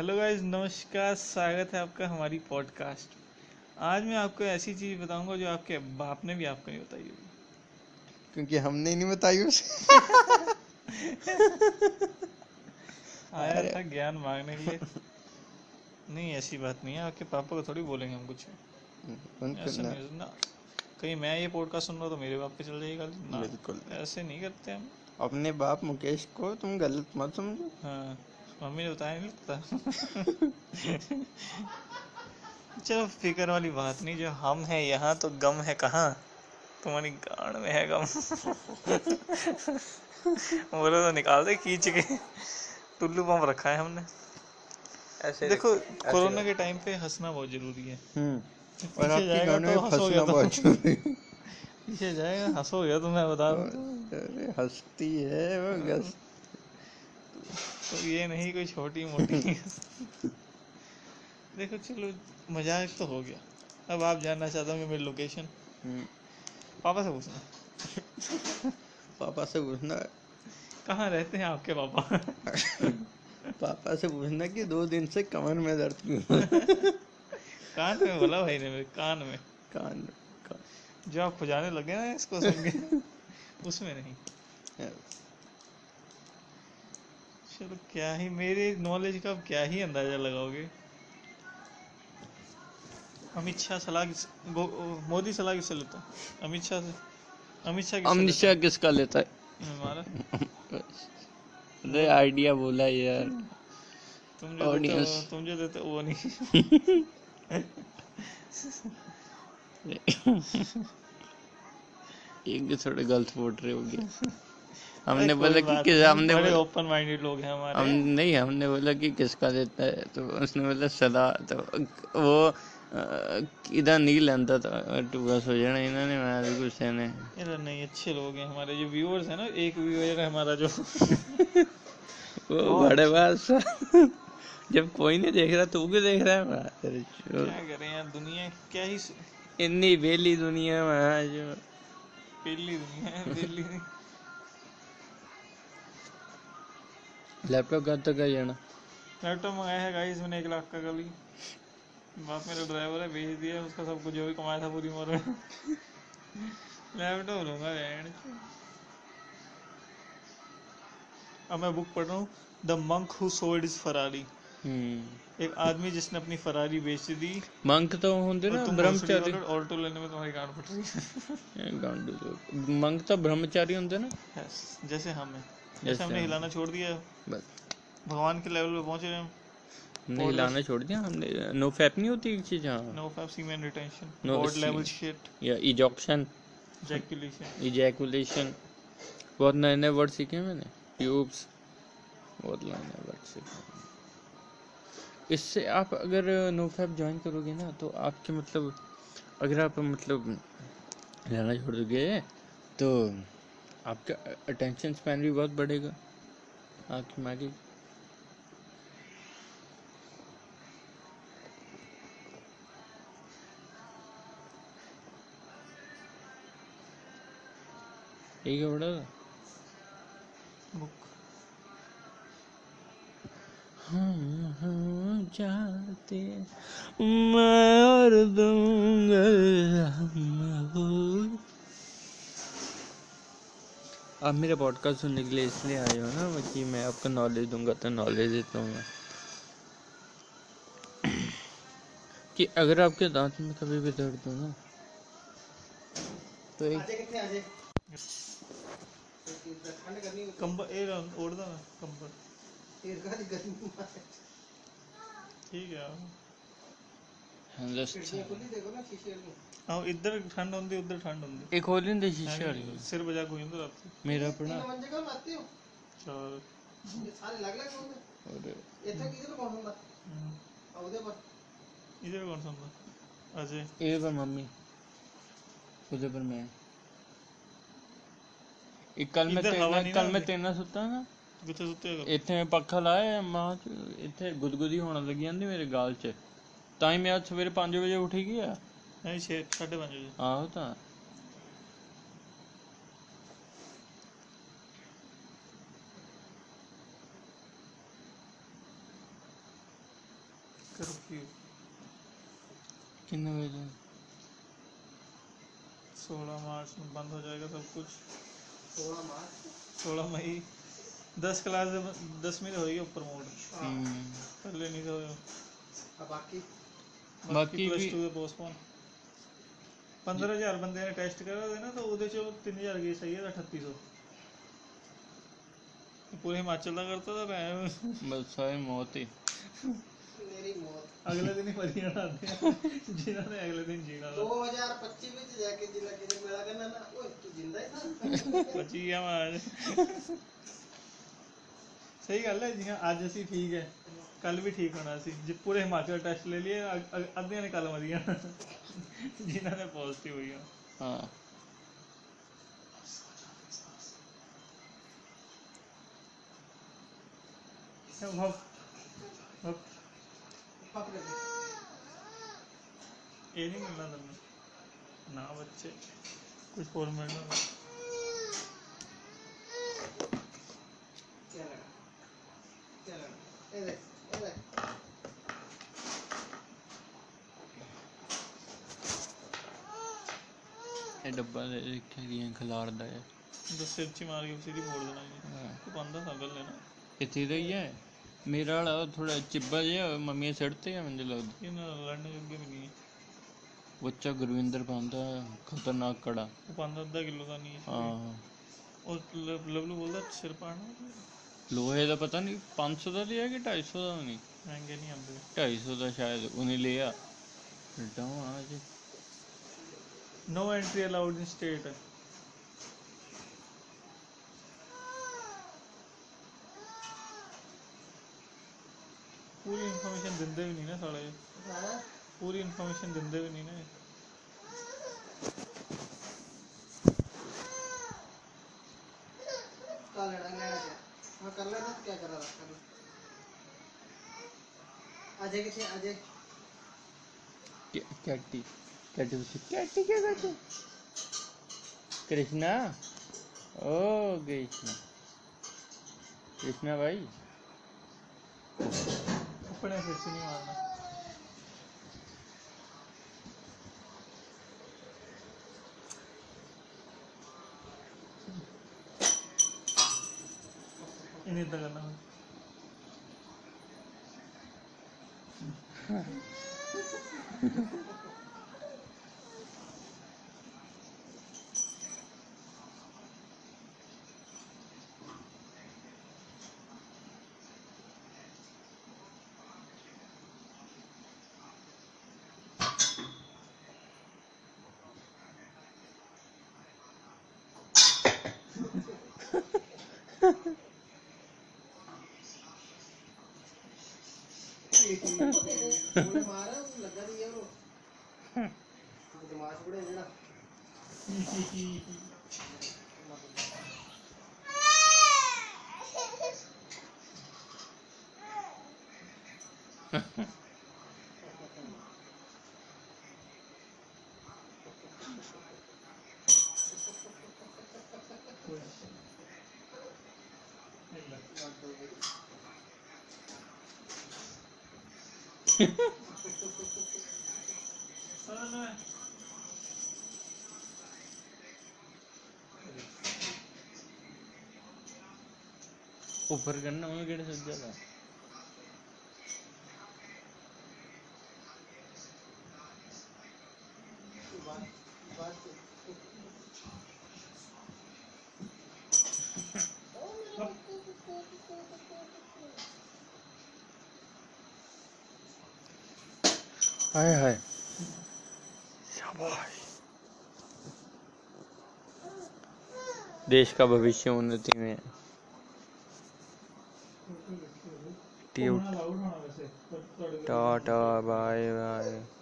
Hello guys नमस्कार स्वागत है आपका हमारी पॉडकास्ट आज मैं आपको ऐसी चीज़ बताऊँगा जो आपके बाप ने भी आपको नहीं बताई होगी। क्योंकि हमने नहीं बताई उसे। आया था ज्ञान मांगने के लिए। नहीं ऐसी बात नहीं है आपके पापा को थोड़ी बोलेंगे हम कुछ। ऐसा ना। नहीं ना कहीं मैं ये पॉडकास्ट सुन रहा हूँ तो मेरे बाप पे चल जाएगी गाली। ना बिल्कुल। ऐसे नहीं करते हम। अपने बाप मुकेश को तुम गलत मत समझो। हाँ। मम्मी ने बताया नहीं लगता चलो फ़िक्र वाली बात नहीं जो हम है यहाँ तो गम है कहाँ? तुम्हारी गाड़ में है गम। बोलो तो निकाल दे खींच के। टुल्लू पंप रखा है हमने। ऐसे देखो कोरोना के टाइम पे हंसना बहुत ज़रूरी है। हम्म। और आपके जाएगा गाने तो में फंसना तो। बहुत ज़रूरी है। पीछे जाएगा हंसोगे तो मैं बता रहा हूँ हंसती है वो गस तो ये नहीं कोई छोटी मोटी देखो चलो मज़ाक तो हो गया। अब आप जानना चाहते होंगे मेरी लोकेशन हम्म, पापा से पूछना। पापा से पूछना। कहाँ रहते हैं आपके पापा? पापा से पूछना कि दो दिन से कमर में दर्द क्यों हो? है? कान में बोला भाई ने मेरे कान में। कान कान। जो आप खुजाने लगे ना इसको सुन के उसमें नहीं। चलो क्या ही मेरे नॉलेज का क्या ही अंदाज़ा लगाओगे? अमित शाह सलाह मोदी सलाह किससे लेता है? अमित शाह से अमित शाह अमित शाह किसका लेता है? है? हमारा? अरे आइडिया बोला यार। तुम जो देते हो तुम जो देते वो नहीं। एक भी थोड़े गलत बोल रहे होगे। हमने बोला कि किस हमने बड़े ओपन माइंडेड लोग हैं हमारे। हम नहीं हमने बोला कि किसका लेता है तो उसने बोला सलाह तो वो इधर नहीं लेता था तो बस हो जाना इन्होंने मैं भी कुछ ने ये नहीं अच्छे लोग हैं हमारे जो व्यूअर्स हैं ना एक व्यूअर है हमारा जो। वो बड़े बात जब कोई नहीं देख रहा तू भी देख रहा है? क्या करें यार दुनिया क्या ही इतनी बेली दुनिया में जो पीली दुनिया है लैपटॉप कब तक आ जाना? लैपटॉप मंगाया है गाइस मैंने एक लाख का कल ही बाप मेरा ड्राइवर है भेज दिया उसका सब कुछ जो भी कमाया था पूरी उम्र। में लैपटॉप लूँगा बैंड अब मैं बुक पढ़ रहा हूँ the monk who sold his Ferrari hmm. एक आदमी जिसने अपनी फरारी बेच दी। मंक तो होंगे ना और तुम ब्रह्मचारी। ऑल्टो लेने में तुम्हारी गांड फट रही है। गांडू। मंक तो ब्रह्मचारी होंगे ना। जैसे हम हैं। जैसे जैसे हमने हिलाना छोड़ दिया। बस। भगवान के लेवल पे पहुँचे हैं। हमने हिलाना छोड़ दिया हमने। नो फैप नहीं होती एक चीज़ हाँ no fap semen retention god level shit या इजॉक्शन जैकुलेशन इजैकुलेशन बहुत नए नए वर्ड सीखे मैंने। ट्यूब्स बहुत नए नए वर्ड सीखे इससे आप अगर नो फैप ज्वाइन करोगे ना तो आपके मतलब अगर आप मतलब लेना छोड़ दोगे तो आपका अटेंशन स्पैन भी बहुत बढ़ेगा। आपकी माँ की ठीक है बड़ा। बुक हम हम चाहते मैं और दूँगा हम हो आप मेरा पॉडकास्ट सुनने के लिए इसलिए आए हो ना कि मैं आपको नॉलेज दूँगा तो नॉलेज देता हूँ मैं। कि अगर आपके दांत में कभी भी दर्द हो ना तो एक कंबल ए ओढ़ दो ना कंबल। ठीक है ਜਸਟ ਆਹ ਇੱਧਰ ਠੰਡ ਹੁੰਦੀ ਉੱਧਰ ਠੰਡ ਹੁੰਦੀ ਇਹ ਖੋਲ ਨਹੀਂ ਦੇ ਸ਼ੀਸ਼ੇ ਵਾਲੀ ਸਿਰ ਵਜਾ ਕੋਈ ਹੁੰਦਾ ਰਾਤ ਮੇਰਾ ਪੜਾ ਜਗ੍ਹਾ ਮਾਤੇ ਹੋ ਚਲ ਸਾਰੇ ਲੱਗ ਲੱਗ ਹੁੰਦੇ ਇੱਥੇ ਕਿਧਰ ਕੌਣ ਹੁੰਦਾ ਉਹਦੇ ਪਰ ਇਧਰ ਕੌਣ ਹੁੰਦਾ ਅਜੇ ਇਹ ਪਰ ਮੰਮੀ ਉਹਦੇ ਪਰ ਮੈਂ ਇਹ ਕੱਲ ਮੈਂ ਕੱਲ ਮੈਂ ਤੇਨਾਂ ਸੁੱਤਾ ਨਾ ਕਿੱਥੇ ਸੁੱਤੇ ਇੱਥੇ ਪੱਖਾ ਲਾਇਆ ਮਾਂ ਇੱਥੇ ਗੁਦਗੁਦੀ ਹੋਣ ਲੱਗੀ ਜਾਂਦੀ ਮੇਰੇ ਗਾਲ 'ਚ ਤਾਂ ਹੀ ਮੈਂ ਅੱਜ ਸਵੇਰੇ 5 ਵਜੇ ਉੱਠ ਗਿਆ ਨਹੀਂ 6 5:30 ਵਜੇ ਆਹੋ ਤਾਂ कर्फ्यू कितने बजे सोलह मार्च में बंद हो जाएगा सब कुछ सोलह मार्च सोलह मई दस क्लास दसवीं तो होगी ऊपर मोड हम्म, पहले नहीं तो अब बाकी ਬਾਕੀ ਵੀ ਪੰਦਰਾਂ ਹਜ਼ਾਰ ਬੰਦੇ ਨੇ ਟੈਸਟ ਕਰਾ ਦੇਣਾ ਤਾਂ ਉਹਦੇ ਚੋਂ 3000 ਗਏ ਸਹੀ ਹੈ ਤਾਂ 3800 ਪੂਰੇ ਹਿਮਾਚਲ ਦਾ ਕਰਤਾ ਤਾਂ ਮੈਂ ਬਸ ਆਏ ਮੌਤ ਹੀ ਮੇਰੀ ਮੌਤ ਅਗਲੇ ਦਿਨ ਹੀ ਪਰੀਆਂ ਆਉਂਦੇ ਜਿਨ੍ਹਾਂ ਨੇ ਅਗਲੇ ਦਿਨ ਜੀਣਾ 2025 ਵਿੱਚ ਜਾ ਕੇ ਜਿਲਾ ਕਿਤੇ ਮੇਲਾ ਕਰਨਾ ਨਾ ਓਏ ਤੂੰ ਜਿੰਦਾ ਹੀ ਸੀ ਬਚੀ ਗਿਆ ਮਾਰ ਸਹੀ ਗੱਲ ਹੈ ਜੀ ਅੱਜ ਅਸੀਂ ਠੀਕ ਹੈ ਕੱਲ ਵੀ ਠੀਕ ਹੋਣਾ ਸੀ ਜੇ ਪੂਰੇ ਹਿਮਾਚਲ ਟੈਸਟ ਲੈ ਲਈਏ ਅ- ਅ- ਅੱਧਿਆਂ ਨੇ ਕੱਲ ਮਰ ਜਾਣਾ ਜਿਨ੍ਹਾਂ ਨੇ ਪੋਜ਼ਿਟਿਵ ਹੋਈ ਆ हाँ ਹਪ ਹਪ ਪਕੜ ਲੈ ਇਹ ਨਹੀਂ ਮਿਲਣਾ ਤੈਨੂੰ ਨਾ ਬੱਚੇ ਕੁਝ ਹੋਰ ਮਿਲਣਾ ਇਹ ਡੱਬਾ ਦੇ ਦੇਖਿਆ ਗਿਆ ਖਿਲਾਰਦਾ ਹੈ ਉਹਦਾ ਸਿਰ ਚ ਹੀ ਮਾਰ ਕੇ ਸਿੱਧੀ ਮੋੜ ਦੇਣਾ ਜੀ ਹਾਂ ਤੂੰ ਬੰਦਾ ਸੰਭਲ ਲੈਣਾ ਇੱਥੇ ਦਾ ਹੀ ਹੈ ਮੇਰਾ ਵਾਲਾ ਥੋੜਾ ਚਿੱਬਾ ਜਿਹਾ ਮੰਮੀ ਸਿਰ ਤੇ ਆ ਮੈਨੂੰ ਲੱਗਦਾ ਇਹ ਨਾਲ ਲੜਨ ਜੋਗੇ ਵੀ ਨਹੀਂ ਹੈ। ਬੱਚਾ ਗੁਰਵਿੰਦਰ ਪਾਉਂਦਾ ਖਤਰਨਾਕ ਕੜਾ ਉਹ ਪਾਉਂਦਾ ਅੱਧਾ ਕਿਲੋ ਦਾ ਨਹੀਂ ਹੈ ਹਾਂ ਉਹ ਲ- ਲਵਲੂ ਬੋਲਦਾ ਸਿਰ ਪਾਣਾ ਲੋਹੇ ਦਾ ਪਤਾ ਨਹੀਂ 500 ਦਾ ਲਿਆ ਕਿ 250 ਦਾ ਨਹੀਂ ਮਹਿੰਗੇ ਨਹੀਂ ਆਉਂਦੇ 250 ਦਾ ਸ਼ਾਇਦ ਉਹਨੇ ਲਿਆ ਡਾਉਂ ਜੀ No entry allowed in state. पूरी इंफॉर्मेशन दिंदे भी नहीं ना साले। हाँ? पूरी इंफॉर्मेशन दिंदे भी नहीं ना। हाँ, कर लेना क्या कर रहा था? अजय किसे अजय क्या क्या टी? कैटी कृष्णा ओ कृष्णा कृष्णा भाई अपने फिर से नहीं मारना इन्हें करना है Ha ha. ऊपर करना हूँ केड़े सज्जा था हाय हाय। देश का भविष्य उन्नति में। Tata bye bye.